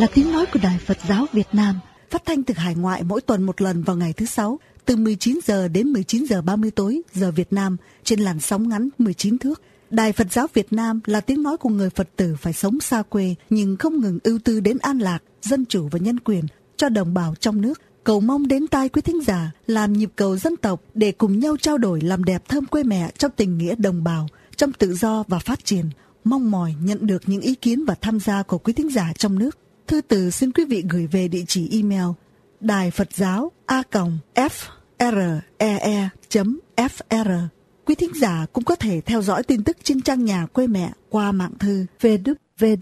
Là tiếng nói của Đài Phật giáo Việt Nam, phát thanh từ hải ngoại mỗi tuần một lần vào ngày thứ sáu, từ 19 giờ đến 19 giờ 30 tối giờ Việt Nam trên làn sóng ngắn 19 thước. Đài Phật giáo Việt Nam là tiếng nói của người Phật tử phải sống xa quê nhưng không ngừng ưu tư đến an lạc, dân chủ và nhân quyền cho đồng bào trong nước. Cầu mong đến tai quý thính giả làm nhịp cầu dân tộc để cùng nhau trao đổi làm đẹp thơm quê mẹ trong tình nghĩa đồng bào, trong tự do và phát triển mong mỏi nhận được những ý kiến và tham gia của quý thính giả trong nước. Thư từ xin quý vị gửi về địa chỉ email đài Phật giáo a f r e e fr Quý thính giả cũng có thể theo dõi tin tức trên trang nhà quê mẹ qua mạng thư www.quê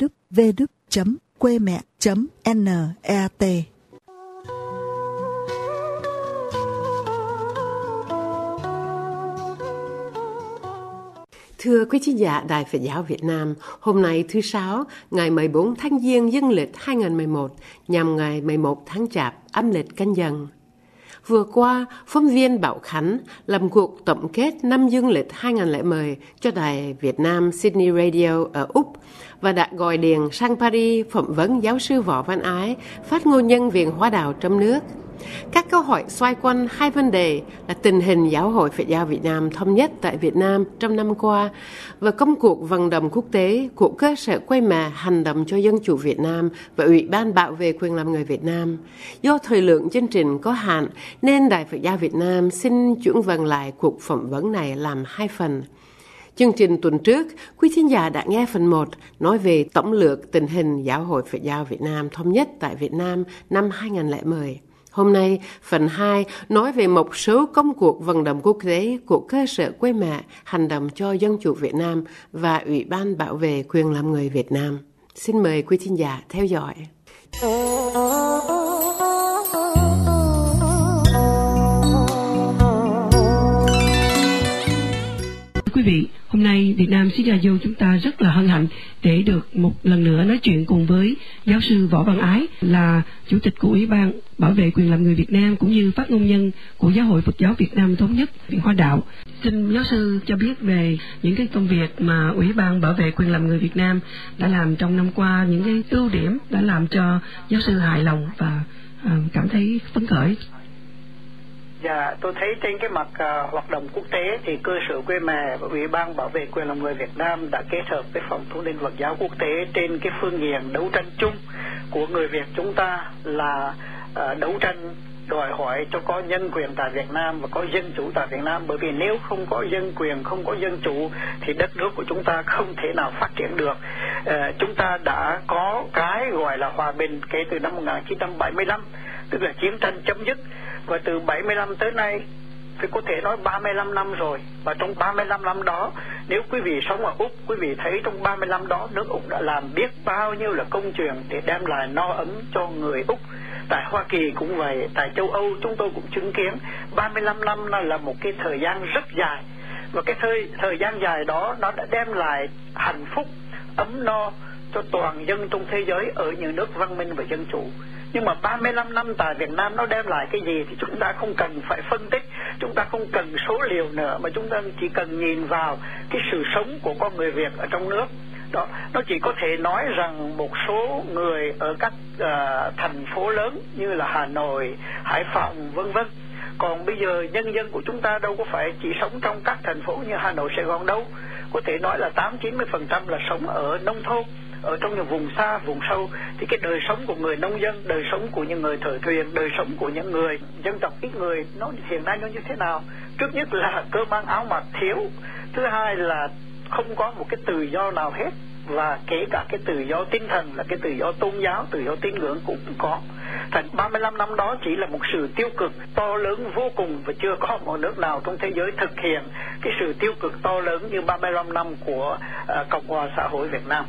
mẹ.net. Thưa quý khán giả Đài Phật giáo Việt Nam, hôm nay thứ Sáu, ngày 14 tháng Giêng dương lịch 2011, nhằm ngày 11 tháng Chạp, âm lịch canh dần. Vừa qua, phóng viên Bảo Khánh làm cuộc tổng kết năm dương lịch 2010 cho Đài Việt Nam Sydney Radio ở Úc và đã gọi điện sang Paris phỏng vấn giáo sư Võ Văn Ái, phát ngôn nhân viện hóa đạo trong nước. Các câu hỏi xoay quanh hai vấn đề là tình hình giáo hội Phật giáo Việt Nam thống nhất tại Việt Nam trong năm qua và công cuộc vận động quốc tế của cơ sở quay mà hành động cho dân chủ Việt Nam và Ủy ban bảo vệ quyền làm người Việt Nam. Do thời lượng chương trình có hạn nên Đài Phật giáo Việt Nam xin chuyển vần lại cuộc phỏng vấn này làm hai phần. Chương trình tuần trước, quý thính giả đã nghe phần 1 nói về tổng lược tình hình giáo hội Phật giáo Việt Nam thống nhất tại Việt Nam năm 2010. Hôm nay, phần 2 nói về một số công cuộc vận động quốc tế của cơ sở quê mẹ hành động cho dân chủ Việt Nam và Ủy ban bảo vệ quyền làm người Việt Nam. Xin mời quý thính giả theo dõi. quý vị, hôm nay Việt Nam Sĩ Radio chúng ta rất là hân hạnh để được một lần nữa nói chuyện cùng với giáo sư Võ Văn Ái là chủ tịch của Ủy ban bảo vệ quyền làm người Việt Nam cũng như phát ngôn nhân của Giáo hội Phật giáo Việt Nam thống nhất Viện Hoa Đạo. Xin giáo sư cho biết về những cái công việc mà Ủy ban bảo vệ quyền làm người Việt Nam đã làm trong năm qua, những cái ưu điểm đã làm cho giáo sư hài lòng và à, cảm thấy phấn khởi Dạ, tôi thấy trên cái mặt uh, hoạt động quốc tế thì cơ sở quê mẹ và Ủy ban bảo vệ quyền làm người Việt Nam đã kết hợp với phòng thông tin Phật giáo quốc tế trên cái phương diện đấu tranh chung của người Việt chúng ta là uh, đấu tranh đòi hỏi cho có nhân quyền tại Việt Nam và có dân chủ tại Việt Nam. Bởi vì nếu không có dân quyền không có dân chủ thì đất nước của chúng ta không thể nào phát triển được. À, chúng ta đã có cái gọi là hòa bình kể từ năm 1975 tức là chiến tranh chấm dứt và từ 75 tới nay, thì có thể nói 35 năm rồi. Và trong 35 năm đó, nếu quý vị sống ở Úc, quý vị thấy trong 35 đó, nước Úc đã làm biết bao nhiêu là công chuyện để đem lại no ấm cho người Úc. Tại Hoa Kỳ cũng vậy, tại châu Âu chúng tôi cũng chứng kiến 35 năm là một cái thời gian rất dài. Và cái thời thời gian dài đó, nó đã đem lại hạnh phúc, ấm no cho toàn dân trong thế giới ở những nước văn minh và dân chủ nhưng mà 35 năm tại Việt Nam nó đem lại cái gì thì chúng ta không cần phải phân tích chúng ta không cần số liệu nữa mà chúng ta chỉ cần nhìn vào cái sự sống của con người Việt ở trong nước. Đó nó chỉ có thể nói rằng một số người ở các uh, thành phố lớn như là Hà Nội, Hải Phòng vân vân. Còn bây giờ nhân dân của chúng ta đâu có phải chỉ sống trong các thành phố như Hà Nội, Sài Gòn đâu. Có thể nói là 8-90% là sống ở nông thôn ở trong những vùng xa vùng sâu thì cái đời sống của người nông dân đời sống của những người thợ thuyền đời sống của những người dân tộc ít người nó hiện nay nó như thế nào? Trước nhất là cơ mang áo mặc thiếu thứ hai là không có một cái tự do nào hết và kể cả cái tự do tinh thần là cái tự do tôn giáo tự do tín ngưỡng cũng có. Thành 35 năm đó chỉ là một sự tiêu cực to lớn vô cùng và chưa có một nước nào trong thế giới thực hiện cái sự tiêu cực to lớn như 35 năm của uh, Cộng hòa xã hội Việt Nam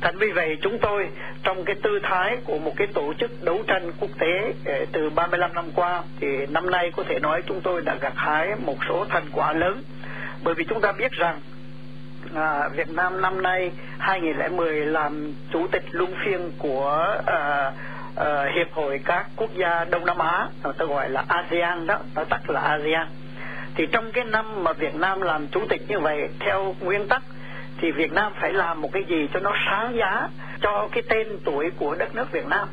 thành vì vậy chúng tôi trong cái tư thái của một cái tổ chức đấu tranh quốc tế ờ, từ 35 năm qua thì năm nay có thể nói chúng tôi đã gặt hái một số thành quả lớn bởi vì chúng ta biết rằng à, Việt Nam năm nay 2010 làm chủ tịch luân phiên của à, à, hiệp hội các quốc gia Đông Nam Á, tôi gọi là ASEAN đó, ta tắt là ASEAN. Thì trong cái năm mà Việt Nam làm chủ tịch như vậy theo nguyên tắc thì Việt Nam phải làm một cái gì cho nó sáng giá cho cái tên tuổi của đất nước Việt Nam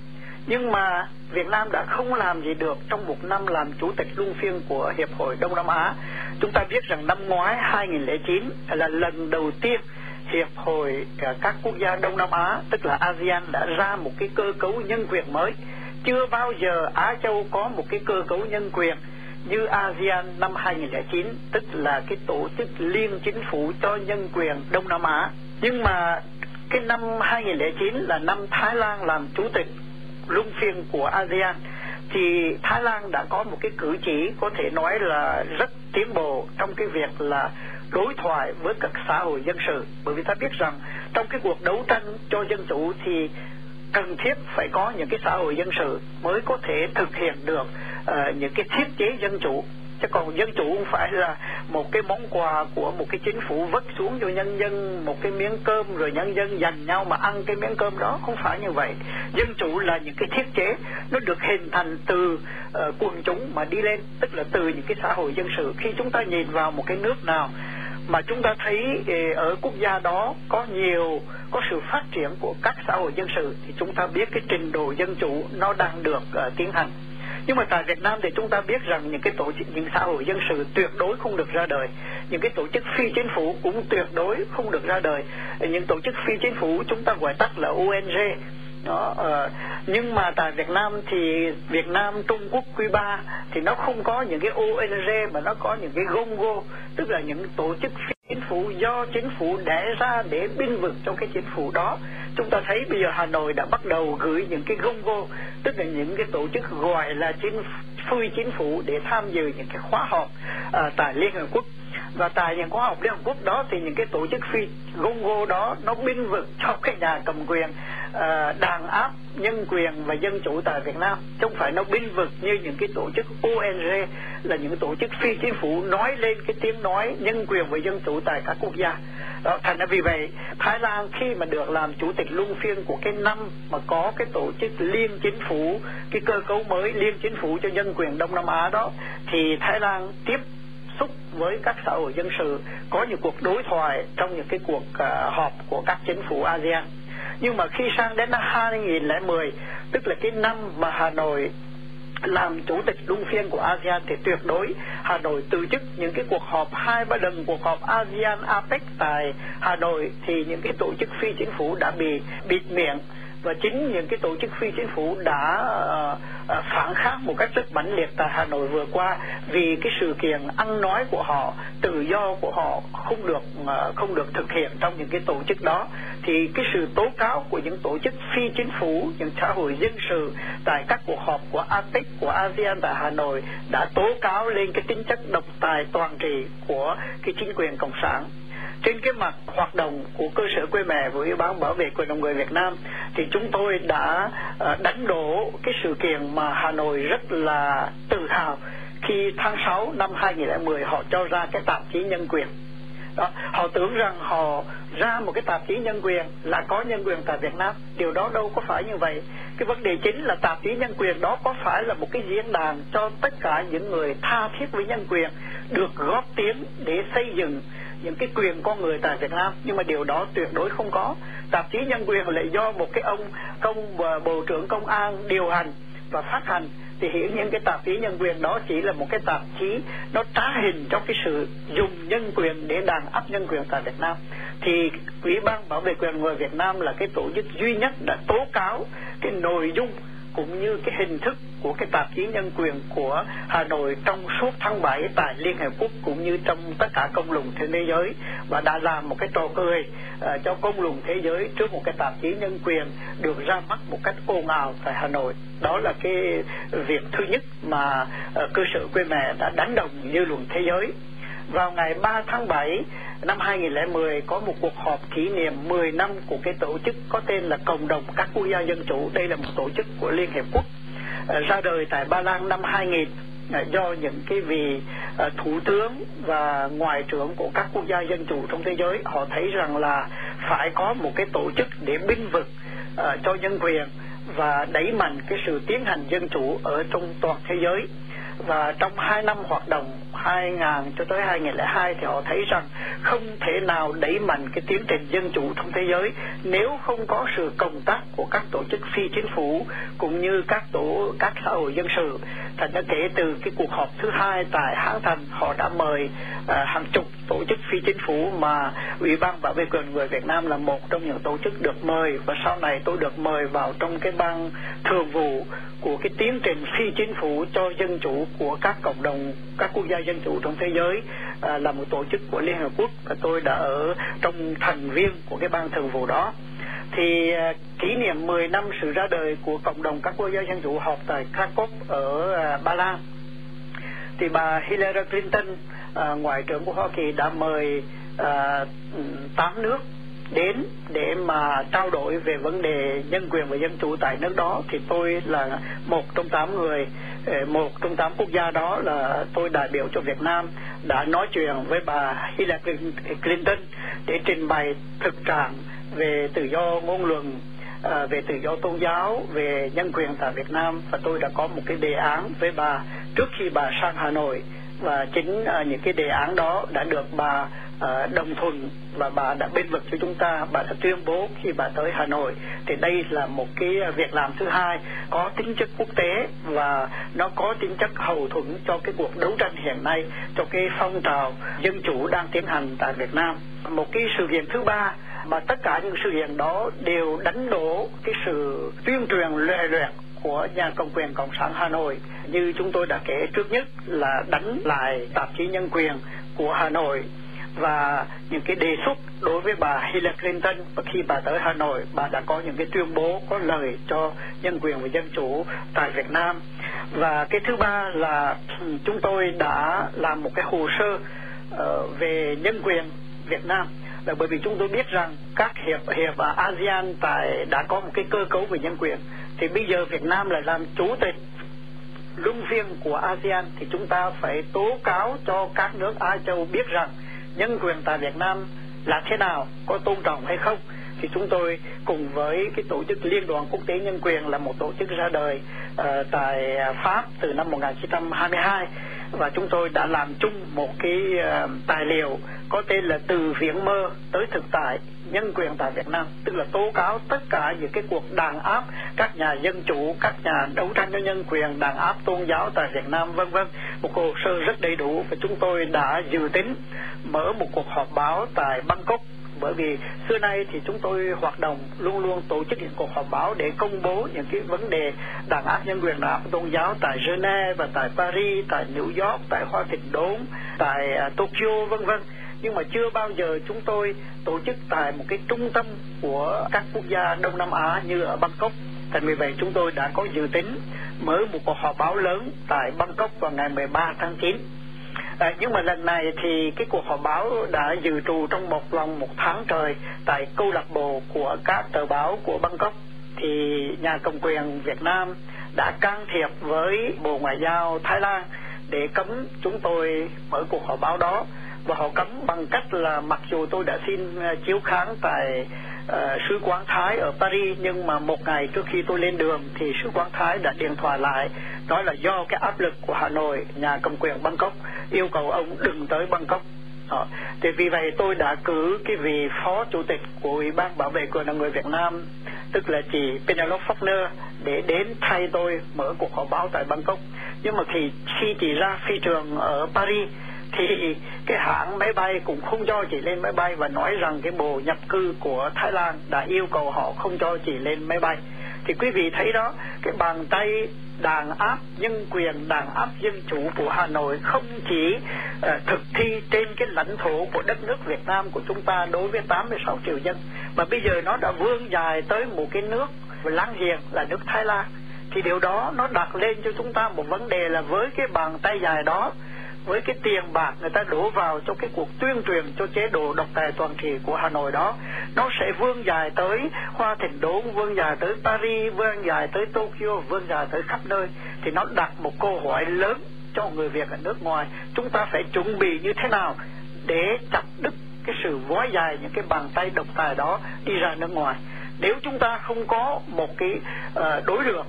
nhưng mà Việt Nam đã không làm gì được trong một năm làm chủ tịch luân phiên của Hiệp hội Đông Nam Á. Chúng ta biết rằng năm ngoái 2009 là lần đầu tiên Hiệp hội à, các quốc gia Đông Nam Á, tức là ASEAN đã ra một cái cơ cấu nhân quyền mới. Chưa bao giờ Á Châu có một cái cơ cấu nhân quyền như ASEAN năm 2009, tức là cái tổ chức liên chính phủ cho nhân quyền Đông Nam Á. Nhưng mà cái năm 2009 là năm Thái Lan làm chủ tịch luân phiên của ASEAN thì Thái Lan đã có một cái cử chỉ có thể nói là rất tiến bộ trong cái việc là đối thoại với các xã hội dân sự bởi vì ta biết rằng trong cái cuộc đấu tranh cho dân chủ thì cần thiết phải có những cái xã hội dân sự mới có thể thực hiện được uh, những cái thiết chế dân chủ. Chứ còn dân chủ không phải là một cái món quà của một cái chính phủ vất xuống cho nhân dân một cái miếng cơm rồi nhân dân dành nhau mà ăn cái miếng cơm đó. Không phải như vậy. Dân chủ là những cái thiết chế nó được hình thành từ uh, quần chúng mà đi lên tức là từ những cái xã hội dân sự. Khi chúng ta nhìn vào một cái nước nào mà chúng ta thấy ờ, ở quốc gia đó có nhiều có sự phát triển của các xã hội dân sự thì chúng ta biết cái trình độ dân chủ nó đang được uh, tiến hành nhưng mà tại Việt Nam thì chúng ta biết rằng những cái tổ chức những xã hội dân sự tuyệt đối không được ra đời. Những cái tổ chức phi chính phủ cũng tuyệt đối không được ra đời. Những tổ chức phi chính phủ chúng ta gọi tắt là ONG đó uh, nhưng mà tại Việt Nam thì Việt Nam Trung Quốc Cuba thì nó không có những cái ONG mà nó có những cái GONGO tức là những tổ chức phi chính phủ do chính phủ đẻ ra để binh vực cho cái chính phủ đó chúng ta thấy bây giờ Hà Nội đã bắt đầu gửi những cái GONGO tức là những cái tổ chức gọi là chính phi chính phủ để tham dự những cái khóa họp uh, tại Liên Hợp Quốc và tại những khoa học Liên Hợp Quốc đó thì những cái tổ chức phi GONGO đó nó binh vực cho cái nhà cầm quyền uh, đàn áp nhân quyền và dân chủ tại Việt Nam. Chứ không phải nó binh vực như những cái tổ chức ONG là những tổ chức phi chính phủ nói lên cái tiếng nói nhân quyền và dân chủ tại các quốc gia. Đó, thành ra vì vậy Thái Lan khi mà được làm chủ tịch luân phiên của cái năm mà có cái tổ chức liên chính phủ cái cơ cấu mới liên chính phủ cho nhân quyền Đông Nam Á đó thì Thái Lan tiếp xúc với các xã hội dân sự có những cuộc đối thoại trong những cái cuộc uh, họp của các chính phủ ASEAN. Nhưng mà khi sang đến năm 2010 tức là cái năm mà Hà Nội làm chủ tịch luân phiên của ASEAN thì tuyệt đối Hà Nội từ chức. Những cái cuộc họp hai ba lần cuộc họp ASEAN APEC tại Hà Nội thì những cái tổ chức phi chính phủ đã bị bịt miệng và chính những cái tổ chức phi chính phủ đã uh, uh, phản kháng một cách rất mãnh liệt tại Hà Nội vừa qua vì cái sự kiện ăn nói của họ tự do của họ không được uh, không được thực hiện trong những cái tổ chức đó. Thì cái sự tố cáo của những tổ chức phi chính phủ những xã hội dân sự tại các cuộc họp của APEC của ASEAN tại Hà Nội đã tố cáo lên cái tính chất độc tài toàn trị của cái chính quyền cộng sản trên cái mặt hoạt động của cơ sở quê mẹ với ủy ban bảo vệ quyền đồng người Việt Nam thì chúng tôi đã ờ, đánh đổ cái sự kiện mà Hà Nội rất là tự hào khi tháng 6 năm 2010 họ cho ra cái tạp chí nhân quyền. Đó, họ tưởng rằng họ ra một cái tạp chí nhân quyền là có nhân quyền tại Việt Nam. Điều đó đâu có phải như vậy. Cái vấn đề chính là tạp chí nhân quyền đó có phải là một cái diễn đàn cho tất cả những người tha thiết với nhân quyền được góp tiếng để xây dựng những cái quyền con người tại Việt Nam. Nhưng mà điều đó tuyệt đối không có. Tạp chí nhân quyền lại do một cái ông công và bộ trưởng công an điều hành và phát hành. Thì hiển nhiên cái tạp chí nhân quyền đó chỉ là một cái tạp chí nó trá hình trong cái sự dùng nhân quyền để đàn áp nhân quyền tại Việt Nam. Thì ủy ban bảo vệ quyền người Việt Nam là cái tổ chức duy nhất đã tố cáo cái nội dung cũng như cái hình thức của cái tạp chí nhân quyền của Hà Nội trong suốt tháng 7 tại Liên Hợp Quốc cũng như trong tất cả công luận trên thế giới và đã làm một cái trò cười uh, cho công luận thế giới trước một cái tạp chí nhân quyền được ra mắt một cách ồn ào tại Hà Nội. Đó là cái việc thứ nhất mà uh, cơ sở quê mẹ đã đánh đồng dư luận thế giới. Vào ngày 3 tháng 7 năm 2010 có một cuộc họp kỷ niệm 10 năm của cái tổ chức có tên là Cộng đồng các quốc gia dân chủ. Đây là một tổ chức của Liên Hiệp Quốc. Ờ, ra đời tại Ba Lan năm 2000 ờ, do những cái vị ờ, thủ tướng và ngoại trưởng của các quốc gia dân chủ trong thế giới, họ thấy rằng là phải có một cái tổ chức để binh vực cho nhân quyền và đẩy mạnh cái sự tiến hành dân chủ ở trong toàn thế giới và trong hai năm hoạt động 2000 cho tới 2002 thì họ thấy rằng không thể nào đẩy mạnh cái tiến trình dân chủ trong thế giới nếu không có sự cộng tác của các tổ chức phi chính phủ cũng như các tổ các xã hội dân sự. Thành ra kể từ cái cuộc họp thứ hai tại hãng thành họ đã mời uh, hàng chục tổ chức phi chính phủ mà ủy ban bảo vệ quyền người Việt Nam là một trong những tổ chức được mời. Và sau này tôi được mời vào trong cái ban thường vụ của cái tiến trình phi chính phủ cho dân chủ của các cộng đồng các quốc gia dân chủ trong thế giới à, là một tổ chức của Liên Hợp Quốc. Và tôi đã ở trong thành viên của cái ban thường vụ đó. Thì à, kỷ niệm 10 năm sự ra đời của cộng đồng các quốc gia dân chủ họp tại Krakow ở à, Ba Lan. Thì bà Hillary Clinton à, ngoại trưởng của Hoa Kỳ đã mời ờ, à, 8 nước đến để mà trao đổi về vấn đề nhân quyền và dân chủ tại nước đó. Thì tôi là một trong tám người ờ, một trong tám quốc gia đó là tôi đại biểu cho Việt Nam đã nói chuyện với bà Hillary Clinton để trình bày thực trạng về tự do ngôn luận về tự do tôn giáo về nhân quyền tại Việt Nam. Và tôi đã có một cái đề án với bà trước khi bà sang Hà Nội và chính uh, những cái đề án đó đã được bà uh, đồng thuận và bà đã bên vực cho chúng ta bà đã tuyên bố khi bà tới Hà Nội. Thì đây là một cái việc làm thứ hai có tính chất quốc tế và nó có tính chất hậu thuẫn cho cái cuộc đấu tranh hiện nay cho cái phong trào dân chủ đang tiến hành tại Việt Nam. Một cái sự kiện thứ ba mà tất cả những sự kiện đó đều đánh đổ cái sự tuyên truyền lệ lẹt của nhà cầm quyền cộng sản Hà Nội. Như chúng tôi đã kể trước nhất là đánh lại tạp chí nhân quyền của Hà Nội và những cái đề xuất đối với bà Hillary Clinton. Và khi bà tới Hà Nội bà đã có những cái tuyên bố có lời cho nhân quyền và dân chủ tại Việt Nam. Và cái thứ ba là ừ, chúng tôi đã làm một cái hồ sơ uh, về nhân quyền Việt Nam. Là bởi vì chúng tôi biết rằng các hiệp hiệp ASEAN tại đã có một cái cơ cấu về nhân quyền thì bây giờ Việt Nam lại làm chủ tịch luân phiên của ASEAN thì chúng ta phải tố cáo cho các nước Á Châu biết rằng nhân quyền tại Việt Nam là thế nào, có tôn trọng hay không. Thì chúng tôi cùng với cái tổ chức Liên đoàn Quốc tế Nhân quyền là một tổ chức ra đời uh, tại Pháp từ năm 1922 và chúng tôi đã làm chung một cái uh, tài liệu có tên là từ viễn mơ tới thực tại nhân quyền tại Việt Nam tức là tố cáo tất cả những cái cuộc đàn áp các nhà dân chủ các nhà đấu tranh cho nhân quyền đàn áp tôn giáo tại Việt Nam vân vân. Một hồ sơ rất đầy đủ và chúng tôi đã dự tính mở một cuộc họp báo tại Bangkok. Bởi vì xưa nay thì chúng tôi hoạt động luôn luôn tổ chức những cuộc họp báo để công bố những cái vấn đề đàn áp nhân quyền đàn áp tôn giáo tại Geneva và tại Paris, tại New York, tại Hoa Thịnh Đốn, tại à, Tokyo vân vân nhưng mà chưa bao giờ chúng tôi tổ chức tại một cái trung tâm của các quốc gia Đông Nam Á như ở Bangkok. Thành vì vậy chúng tôi đã có dự tính mở một cuộc họp báo lớn tại Bangkok vào ngày 13 tháng 9. À, nhưng mà lần này thì cái cuộc họp báo đã dự trù trong một vòng một tháng trời tại câu lạc bộ của các tờ báo của Bangkok thì nhà cầm quyền Việt Nam đã can thiệp với Bộ Ngoại giao Thái Lan để cấm chúng tôi mở cuộc họp báo đó và họ cấm bằng cách là mặc dù tôi đã xin ờ, chiếu kháng tại uh, sứ quán Thái ở Paris nhưng mà một ngày trước khi tôi lên đường thì sứ quán Thái đã điện thoại lại nói là do cái áp lực của Hà Nội nhà cầm quyền Bangkok yêu cầu ông đừng tới Bangkok đó. thì vì vậy tôi đã cử cái vị phó chủ tịch của ủy ban bảo vệ quyền người Việt Nam tức là chị Penelope Faulkner để đến thay tôi mở cuộc họp báo tại Bangkok nhưng mà khi khi chị ra phi trường ở Paris thì cái hãng máy bay cũng không cho chị lên máy bay và nói rằng cái bộ nhập cư của Thái Lan đã yêu cầu họ không cho chị lên máy bay. Thì quý vị thấy đó cái bàn tay đàn áp nhân quyền đàn áp dân chủ của Hà Nội không chỉ uh, thực thi trên cái lãnh thổ của đất nước Việt Nam của chúng ta đối với 86 triệu dân mà bây giờ nó đã vươn dài tới một cái nước láng giềng là nước Thái Lan. Thì điều đó nó đặt lên cho chúng ta một vấn đề là với cái bàn tay dài đó với cái tiền bạc người ta đổ vào cho cái cuộc tuyên truyền cho chế độ độc tài toàn trị của Hà Nội đó nó sẽ vươn dài tới Hoa Thịnh Đốn vươn dài tới Paris vươn dài tới Tokyo vươn dài tới khắp nơi thì nó đặt một câu hỏi lớn cho người Việt ở nước ngoài. Chúng ta phải chuẩn bị như thế nào để chặt đứt cái sự vói dài những cái bàn tay độc tài đó đi ra nước ngoài? Nếu chúng ta không có một cái uh, đối lược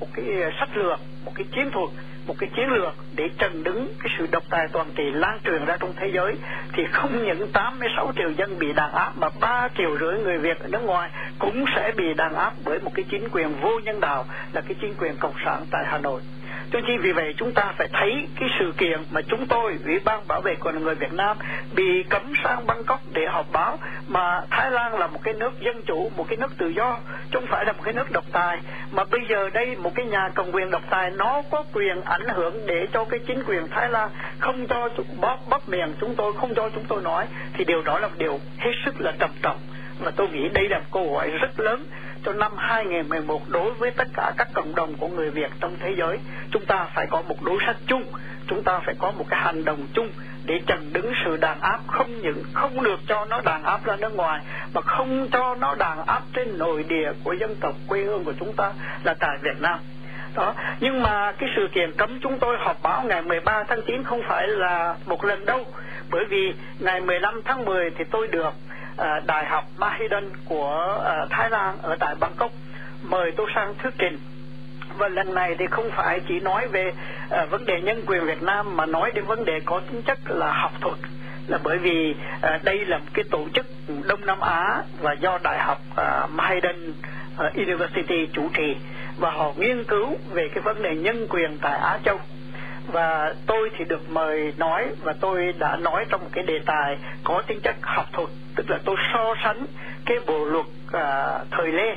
một cái sách lược một cái chiến thuật một cái chiến lược để trần đứng cái sự độc tài toàn trị lan truyền ra trong thế giới, thì không những 86 triệu dân bị đàn áp mà 3 triệu rưỡi người Việt ở nước ngoài cũng sẽ bị đàn áp bởi một cái chính quyền vô nhân đạo là cái chính quyền cộng sản tại Hà Nội cho nên vì vậy chúng ta phải thấy cái sự kiện mà chúng tôi, ủy ban bảo vệ quyền người Việt Nam, bị cấm sang Bangkok để họp báo mà Thái Lan là một cái nước dân chủ, một cái nước tự do, chứ không phải là một cái nước độc tài. Mà bây giờ đây, một cái nhà cầm quyền độc tài, nó có quyền ảnh hưởng để cho cái chính quyền Thái Lan không cho bóp bóp miệng chúng tôi, không cho chúng tôi nói, thì điều đó là một điều hết sức là trầm trọng. Và tôi nghĩ đây là một câu hỏi rất lớn cho năm 2011 đối với tất cả các cộng đồng của người Việt trong thế giới. Chúng ta phải có một đối sách chung, chúng ta phải có một cái hành động chung để chặn đứng sự đàn áp không những không được cho nó đàn áp ra nước ngoài mà không cho nó đàn áp trên nội địa của dân tộc quê hương của chúng ta là tại Việt Nam đó nhưng mà cái sự kiện cấm chúng tôi họp báo ngày 13 tháng 9 không phải là một lần đâu bởi vì ngày 15 tháng 10 thì tôi được Ờ, Đại học Mahidol của ờ, Thái Lan ở tại Bangkok. Mời tôi sang thuyết trình và lần này thì không phải chỉ nói về uh, vấn đề nhân quyền Việt Nam mà nói đến vấn đề có tính chất là học thuật. Là bởi vì uh, đây là một cái tổ chức Đông Nam Á và do Đại học uh, Mahidol University chủ trì. Và họ nghiên cứu về cái vấn đề nhân quyền tại Á Châu và tôi thì được mời nói và tôi đã nói trong một cái đề tài có tính chất học thuật tức là tôi so sánh cái bộ luật à, thời lê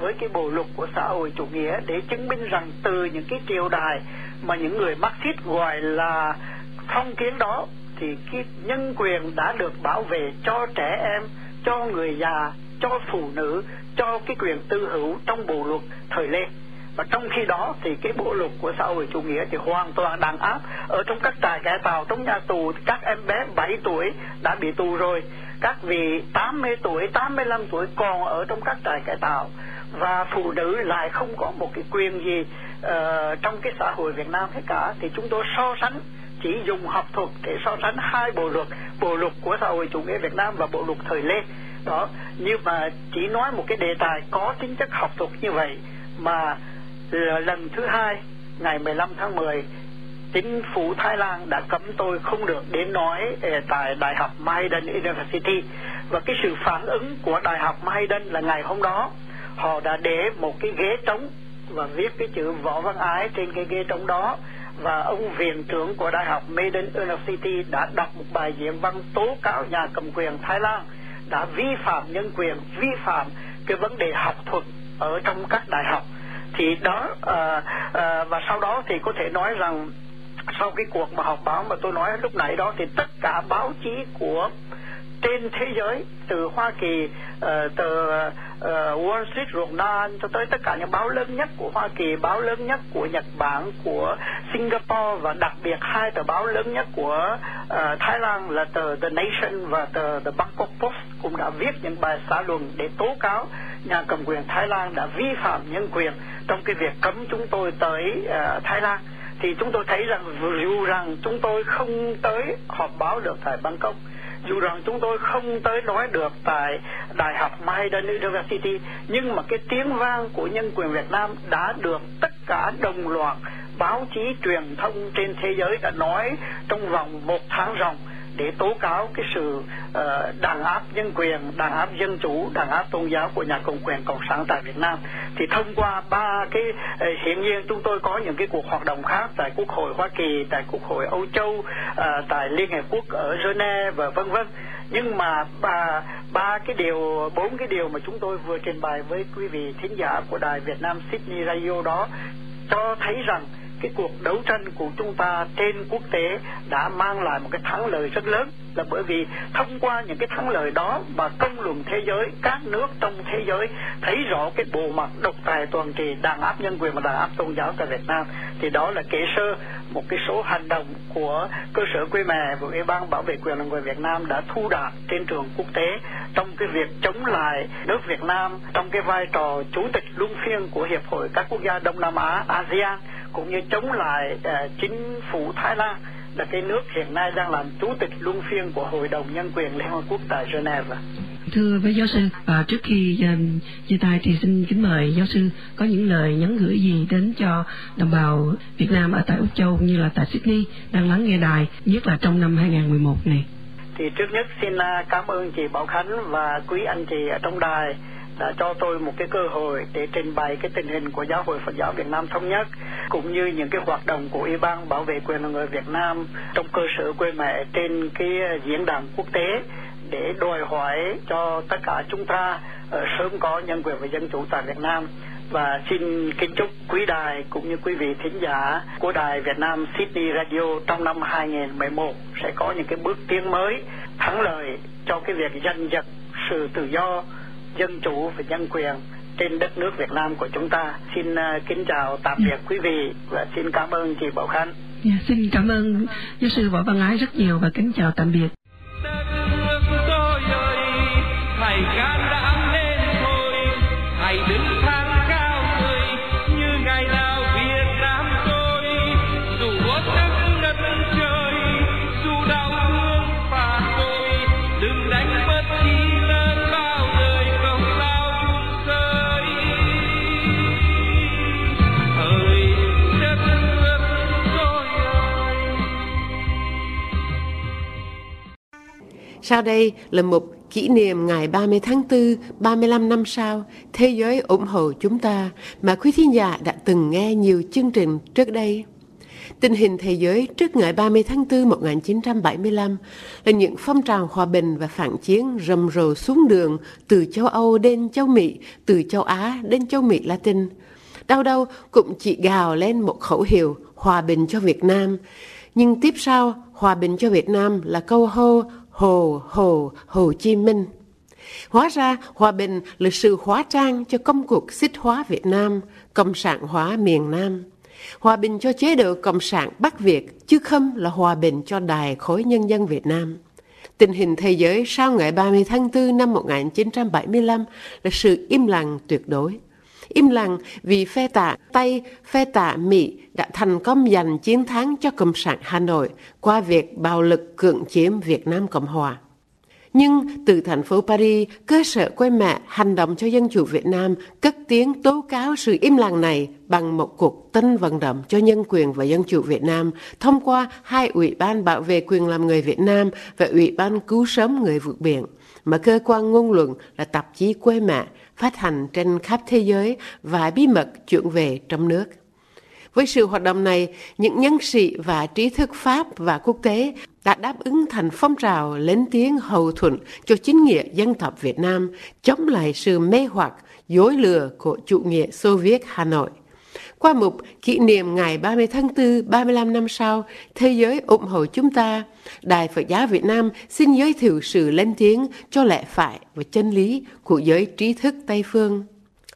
với cái bộ luật của xã hội chủ nghĩa để chứng minh rằng từ những cái triều đài mà những người Marxist gọi là phong kiến đó thì cái nhân quyền đã được bảo vệ cho trẻ em, cho người già, cho phụ nữ, cho cái quyền tư hữu trong bộ luật thời Lê và trong khi đó thì cái bộ luật của xã hội chủ nghĩa thì hoàn toàn đàn áp. Ở trong các trại cải tạo trong nhà tù các em bé 7 tuổi đã bị tù rồi. Các vị 80 tuổi 85 tuổi còn ở trong các trại cải tạo. Và phụ nữ lại không có một cái quyền gì uh, trong cái xã hội Việt Nam hết cả. Thì chúng tôi so sánh chỉ dùng học thuật để so sánh hai bộ luật bộ luật của xã hội chủ nghĩa Việt Nam và bộ luật thời Lê. Đó nhưng mà chỉ nói một cái đề tài có tính chất học thuật như vậy mà lần thứ hai, ngày 15 tháng 10 chính phủ Thái Lan đã cấm tôi không được đến nói ờ, tại Đại học Maiden University. Và cái sự phản ứng của Đại học Maiden là ngày hôm đó, họ đã để một cái ghế trống và viết cái chữ võ văn ái trên cái ghế trống đó. Và ông viện trưởng của Đại học Maiden University đã đọc một bài diễn văn tố cáo nhà cầm quyền Thái Lan đã vi phạm nhân quyền, vi phạm cái vấn đề học thuật ở trong các đại học thì đó à, à, và sau đó thì có thể nói rằng sau cái cuộc mà họp báo mà tôi nói lúc nãy đó thì tất cả báo chí của trên thế giới từ Hoa Kỳ uh, từ uh, Wall Street Journal cho tới tất cả những báo lớn nhất của Hoa Kỳ báo lớn nhất của Nhật Bản của Singapore và đặc biệt hai tờ báo lớn nhất của uh, Thái Lan là tờ The Nation và tờ The Bangkok Post cũng đã viết những bài xã luận để tố cáo nhà cầm quyền Thái Lan đã vi phạm nhân quyền trong cái việc cấm chúng tôi tới uh, Thái Lan. Thì chúng tôi thấy rằng dù rằng chúng tôi không tới họp báo được tại Bangkok dù rằng chúng tôi không tới nói được tại Đại học Mahidol University nhưng mà cái tiếng vang của nhân quyền Việt Nam đã được tất cả đồng loạt báo chí truyền thông trên thế giới đã nói trong vòng một tháng ròng để tố cáo cái sự uh, đàn áp nhân quyền, đàn áp dân chủ, đàn áp tôn giáo của nhà cầm quyền cộng sản tại Việt Nam. Thì thông qua ba cái ờ, uh, hiện nhiên chúng tôi có những cái cuộc hoạt động khác tại Quốc hội Hoa Kỳ, tại Quốc hội Âu Châu, uh, tại Liên Hiệp Quốc ở Geneva và vân vân. Nhưng mà ba ba cái điều bốn cái điều mà chúng tôi vừa trình bày với quý vị thính giả của đài Việt Nam Sydney Radio đó cho thấy rằng cái cuộc đấu tranh của chúng ta trên quốc tế đã mang lại một cái thắng lợi rất lớn. Là bởi vì thông qua những cái thắng lợi đó mà công luận thế giới, các nước trong thế giới thấy rõ cái bộ mặt độc tài toàn trị đàn áp nhân quyền và đàn áp tôn giáo tại Việt Nam. Thì đó là kể sơ một cái số hành động của cơ sở quê mẹ và ủy ban bảo vệ quyền người Việt Nam đã thu đạt trên trường quốc tế trong cái việc chống lại nước Việt Nam trong cái vai trò chủ tịch luân phiên của hiệp hội các quốc gia Đông Nam Á, ASEAN cũng như chống lại uh, chính phủ Thái Lan là cái nước hiện nay đang làm chủ tịch luân phiên của Hội đồng Nhân quyền Liên Hợp Quốc tại Geneva. Thưa với giáo sư, à, trước khi uh, chia tay thì xin kính mời giáo sư có những lời nhắn gửi gì đến cho đồng bào Việt Nam ở tại Úc Châu như là tại Sydney đang lắng nghe đài, nhất là trong năm 2011 này. Thì trước nhất xin à, cảm ơn chị Bảo Khánh và quý anh chị ở trong đài đã cho tôi một cái cơ hội để trình bày cái tình hình của giáo hội Phật giáo Việt Nam thống nhất, cũng như những cái hoạt động của Ủy ban bảo vệ quyền người Việt Nam trong cơ sở quê mẹ trên cái diễn đàn quốc tế để đòi hỏi cho tất cả chúng ta ờ, sớm có nhân quyền và dân chủ tại Việt Nam. Và xin kính chúc quý đài cũng như quý vị thính giả của đài Việt Nam Sydney Radio trong năm 2011 sẽ có những cái bước tiến mới, thắng lợi cho cái việc giành giật sự tự do dân chủ và nhân quyền trên đất nước Việt Nam của chúng ta. Xin uh, kính chào tạm biệt quý vị và xin cảm ơn chị Bảo Khanh. Yeah, xin cảm ơn giáo sư Võ Văn Ái rất nhiều và kính chào tạm biệt. Sau đây là một kỷ niệm ngày 30 tháng 4, 35 năm sau, Thế giới ủng hộ chúng ta mà quý thính giả đã từng nghe nhiều chương trình trước đây. Tình hình thế giới trước ngày 30 tháng 4 1975 là những phong trào hòa bình và phản chiến rầm rộ xuống đường từ châu Âu đến châu Mỹ, từ châu Á đến châu Mỹ Latin. Đâu đâu cũng chỉ gào lên một khẩu hiệu hòa bình cho Việt Nam. Nhưng tiếp sau, hòa bình cho Việt Nam là câu hô Hồ Hồ Hồ Chí Minh. Hóa ra hòa bình là sự hóa trang cho công cuộc xích hóa Việt Nam, cộng sản hóa miền Nam. Hòa bình cho chế độ Cộng sản Bắc Việt, chứ không là hòa bình cho đài khối nhân dân Việt Nam. Tình hình thế giới sau ngày 30 tháng 4 năm 1975 là sự im lặng tuyệt đối. Im lặng vì phe tạ Tây, phe tạ Mỹ đã thành công giành chiến thắng cho Cộng sản Hà Nội qua việc bạo lực cưỡng chiếm Việt Nam Cộng Hòa. Nhưng từ thành phố Paris, cơ sở quê mẹ hành động cho dân chủ Việt Nam cất tiếng tố cáo sự im lặng này bằng một cuộc tân vận động cho nhân quyền và dân chủ Việt Nam thông qua hai ủy ban bảo vệ quyền làm người Việt Nam và ủy ban cứu sống người vượt biển mà cơ quan ngôn luận là tạp chí quê mẹ phát hành trên khắp thế giới và bí mật chuyển về trong nước. Với sự hoạt động này, những nhân sĩ và trí thức Pháp và quốc tế đã đáp ứng thành phong trào lên tiếng hầu thuận cho chính nghĩa dân tộc Việt Nam, chống lại sự mê hoặc, dối lừa của chủ nghĩa Xô Viết Hà Nội. Qua mục kỷ niệm ngày 30 tháng 4, 35 năm sau, Thế giới ủng hộ chúng ta, Đài Phật giáo Việt Nam xin giới thiệu sự lên tiếng cho lẽ phải và chân lý của giới trí thức Tây Phương.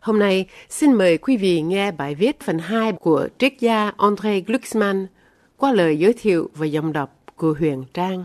Hôm nay, xin mời quý vị nghe bài viết phần 2 của triết gia André Glucksmann qua lời giới thiệu và dòng đọc của Huyền Trang.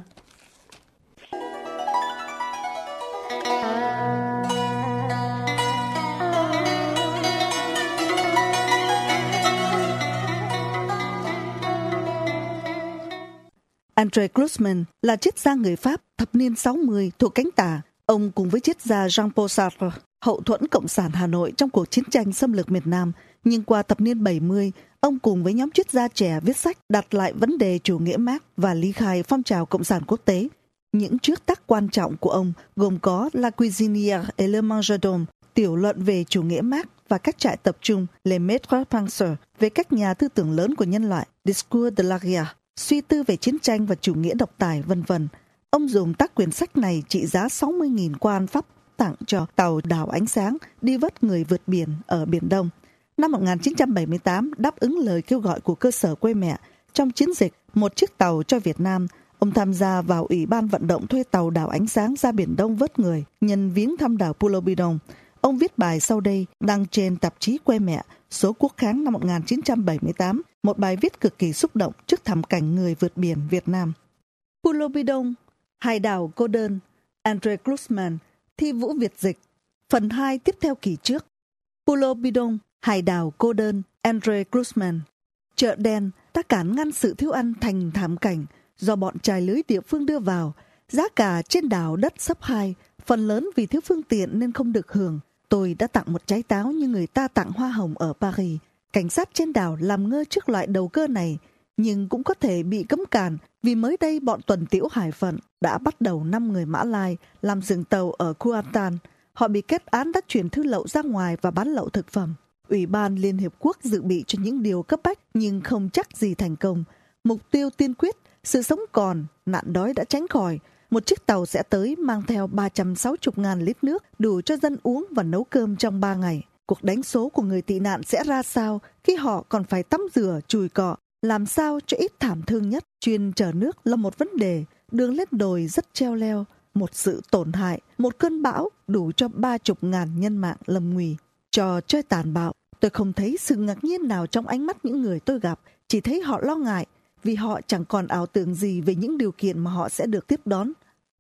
Andre Glusman là triết gia người Pháp thập niên 60 thuộc cánh tả. Ông cùng với triết gia Jean-Paul Sartre hậu thuẫn Cộng sản Hà Nội trong cuộc chiến tranh xâm lược miền Nam. Nhưng qua thập niên 70, ông cùng với nhóm triết gia trẻ viết sách đặt lại vấn đề chủ nghĩa Marx và lý khai phong trào Cộng sản quốc tế. Những trước tác quan trọng của ông gồm có La Cuisinière et le Mangerdom, tiểu luận về chủ nghĩa Marx và các trại tập trung Les Maîtres Penseurs về các nhà tư tưởng lớn của nhân loại, Discours de la guerre, suy tư về chiến tranh và chủ nghĩa độc tài, vân vân. Ông dùng tác quyển sách này trị giá 60.000 quan pháp tặng cho tàu đảo ánh sáng đi vớt người vượt biển ở Biển Đông. Năm 1978, đáp ứng lời kêu gọi của cơ sở quê mẹ trong chiến dịch Một chiếc tàu cho Việt Nam, ông tham gia vào Ủy ban vận động thuê tàu đảo ánh sáng ra Biển Đông vớt người nhân viếng thăm đảo Pulau Bidong. Ông viết bài sau đây đăng trên tạp chí Quê Mẹ số Quốc kháng năm 1978, một bài viết cực kỳ xúc động trước thảm cảnh người vượt biển Việt Nam. Pulo Bidong, hải đảo cô đơn, Andre Klusman, thi vũ Việt dịch, phần 2 tiếp theo kỳ trước. Pulo Bidong, hải đảo cô đơn, Andre Klusman. Chợ đen ta cản ngăn sự thiếu ăn thành thảm cảnh do bọn trài lưới địa phương đưa vào. Giá cả trên đảo đất sấp hai, Phần lớn vì thiếu phương tiện nên không được hưởng. Tôi đã tặng một trái táo như người ta tặng hoa hồng ở Paris. Cảnh sát trên đảo làm ngơ trước loại đầu cơ này, nhưng cũng có thể bị cấm cản vì mới đây bọn tuần tiễu hải phận đã bắt đầu năm người Mã Lai làm dừng tàu ở Kuantan. Họ bị kết án đã chuyển thư lậu ra ngoài và bán lậu thực phẩm. Ủy ban Liên Hiệp Quốc dự bị cho những điều cấp bách nhưng không chắc gì thành công. Mục tiêu tiên quyết, sự sống còn, nạn đói đã tránh khỏi. Một chiếc tàu sẽ tới mang theo 360 ngàn lít nước đủ cho dân uống và nấu cơm trong 3 ngày. Cuộc đánh số của người tị nạn sẽ ra sao khi họ còn phải tắm rửa, chùi cọ, làm sao cho ít thảm thương nhất. Chuyên chở nước là một vấn đề, đường lên đồi rất treo leo, một sự tổn hại, một cơn bão đủ cho ba chục ngàn nhân mạng lầm nguy. Trò chơi tàn bạo, tôi không thấy sự ngạc nhiên nào trong ánh mắt những người tôi gặp, chỉ thấy họ lo ngại vì họ chẳng còn ảo tưởng gì về những điều kiện mà họ sẽ được tiếp đón.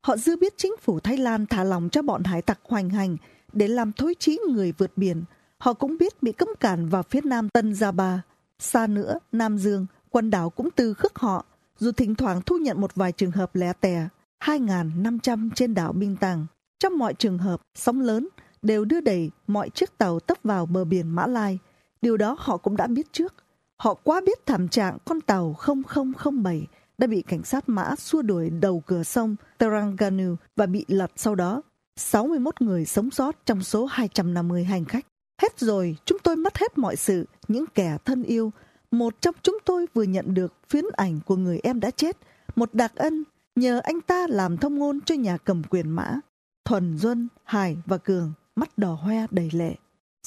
Họ dư biết chính phủ Thái Lan thả lòng cho bọn hải tặc hoành hành để làm thối trí người vượt biển. Họ cũng biết bị cấm cản vào phía nam Tân Gia Ba, Xa nữa, Nam Dương, quần đảo cũng từ khước họ, dù thỉnh thoảng thu nhận một vài trường hợp lẻ tè. 2.500 trên đảo Binh Tàng. Trong mọi trường hợp, sóng lớn đều đưa đẩy mọi chiếc tàu tấp vào bờ biển Mã Lai. Điều đó họ cũng đã biết trước. Họ quá biết thảm trạng con tàu 0007 đã bị cảnh sát Mã xua đuổi đầu cửa sông Terengganu và bị lật sau đó. 61 người sống sót trong số 250 hành khách. Hết rồi, chúng tôi mất hết mọi sự, những kẻ thân yêu. Một trong chúng tôi vừa nhận được phiến ảnh của người em đã chết, một đặc ân, nhờ anh ta làm thông ngôn cho nhà cầm quyền mã. Thuần Duân, Hải và Cường, mắt đỏ hoe đầy lệ.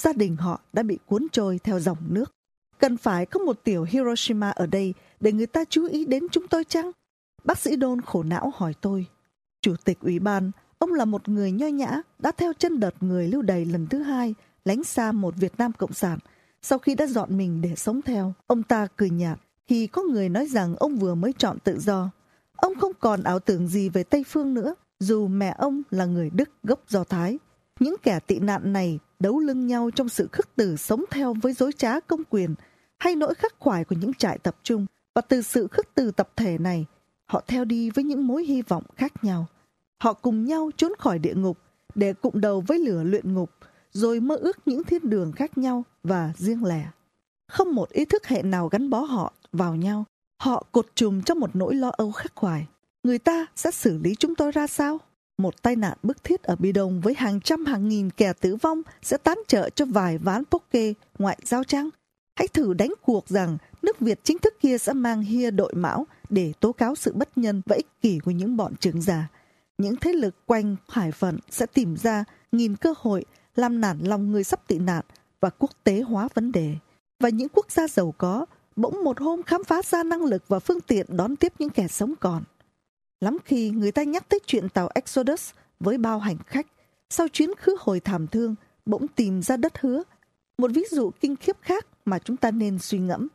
Gia đình họ đã bị cuốn trôi theo dòng nước. Cần phải có một tiểu Hiroshima ở đây để người ta chú ý đến chúng tôi chăng? Bác sĩ Đôn khổ não hỏi tôi. Chủ tịch ủy ban, ông là một người nho nhã, đã theo chân đợt người lưu đày lần thứ hai, lánh xa một Việt Nam Cộng sản. Sau khi đã dọn mình để sống theo, ông ta cười nhạt khi có người nói rằng ông vừa mới chọn tự do. Ông không còn ảo tưởng gì về Tây Phương nữa, dù mẹ ông là người Đức gốc Do Thái. Những kẻ tị nạn này đấu lưng nhau trong sự khước từ sống theo với dối trá công quyền hay nỗi khắc khoải của những trại tập trung và từ sự khước từ tập thể này, họ theo đi với những mối hy vọng khác nhau. Họ cùng nhau trốn khỏi địa ngục, để cụm đầu với lửa luyện ngục, rồi mơ ước những thiên đường khác nhau và riêng lẻ. Không một ý thức hệ nào gắn bó họ vào nhau. Họ cột chùm trong một nỗi lo âu khắc khoải. Người ta sẽ xử lý chúng tôi ra sao? Một tai nạn bức thiết ở Bi Đông với hàng trăm hàng nghìn kẻ tử vong sẽ tán trợ cho vài ván poker ngoại giao trang. Hãy thử đánh cuộc rằng nước Việt chính thức kia sẽ mang hia đội mão để tố cáo sự bất nhân và ích kỷ của những bọn trưởng giả. Những thế lực quanh hải phận sẽ tìm ra nghìn cơ hội làm nản lòng người sắp tị nạn và quốc tế hóa vấn đề. Và những quốc gia giàu có bỗng một hôm khám phá ra năng lực và phương tiện đón tiếp những kẻ sống còn. Lắm khi người ta nhắc tới chuyện tàu Exodus với bao hành khách, sau chuyến khứ hồi thảm thương, bỗng tìm ra đất hứa. Một ví dụ kinh khiếp khác mà chúng ta nên suy ngẫm.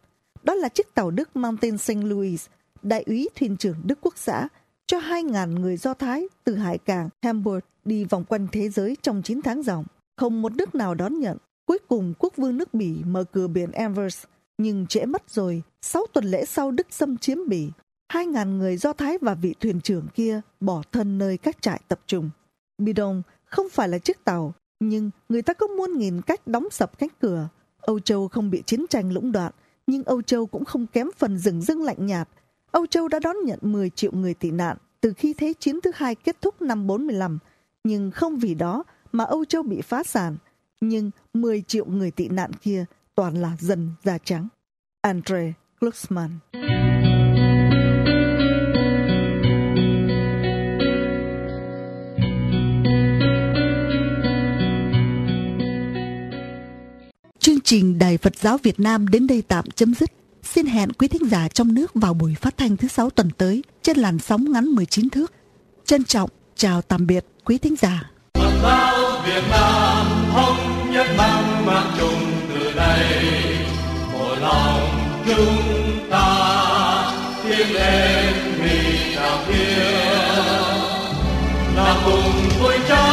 Đó là chiếc tàu Đức mang tên St. Louis, đại úy thuyền trưởng Đức Quốc xã, cho 2.000 người Do Thái từ hải cảng Hamburg đi vòng quanh thế giới trong 9 tháng dòng. Không một nước nào đón nhận. Cuối cùng quốc vương nước Bỉ mở cửa biển Anvers, nhưng trễ mất rồi, 6 tuần lễ sau Đức xâm chiếm Bỉ, hai ngàn người Do Thái và vị thuyền trưởng kia bỏ thân nơi các trại tập trung. Bidon không phải là chiếc tàu, nhưng người ta có muôn nghìn cách đóng sập cánh cửa. Âu Châu không bị chiến tranh lũng đoạn, nhưng Âu Châu cũng không kém phần rừng rưng lạnh nhạt. Âu Châu đã đón nhận 10 triệu người tị nạn từ khi Thế chiến thứ hai kết thúc năm 45, nhưng không vì đó mà Âu Châu bị phá sản. Nhưng 10 triệu người tị nạn kia toàn là dân da trắng. Andre Glucksmann trình Đài Phật giáo Việt Nam đến đây tạm chấm dứt. Xin hẹn quý thính giả trong nước vào buổi phát thanh thứ sáu tuần tới trên làn sóng ngắn 19 thước. Trân trọng chào tạm biệt quý thính giả. Phật giáo Việt Nam thống nhất mang mang chung từ đây một lòng chúng ta tiến lên vì đạo thiên là cùng nam mô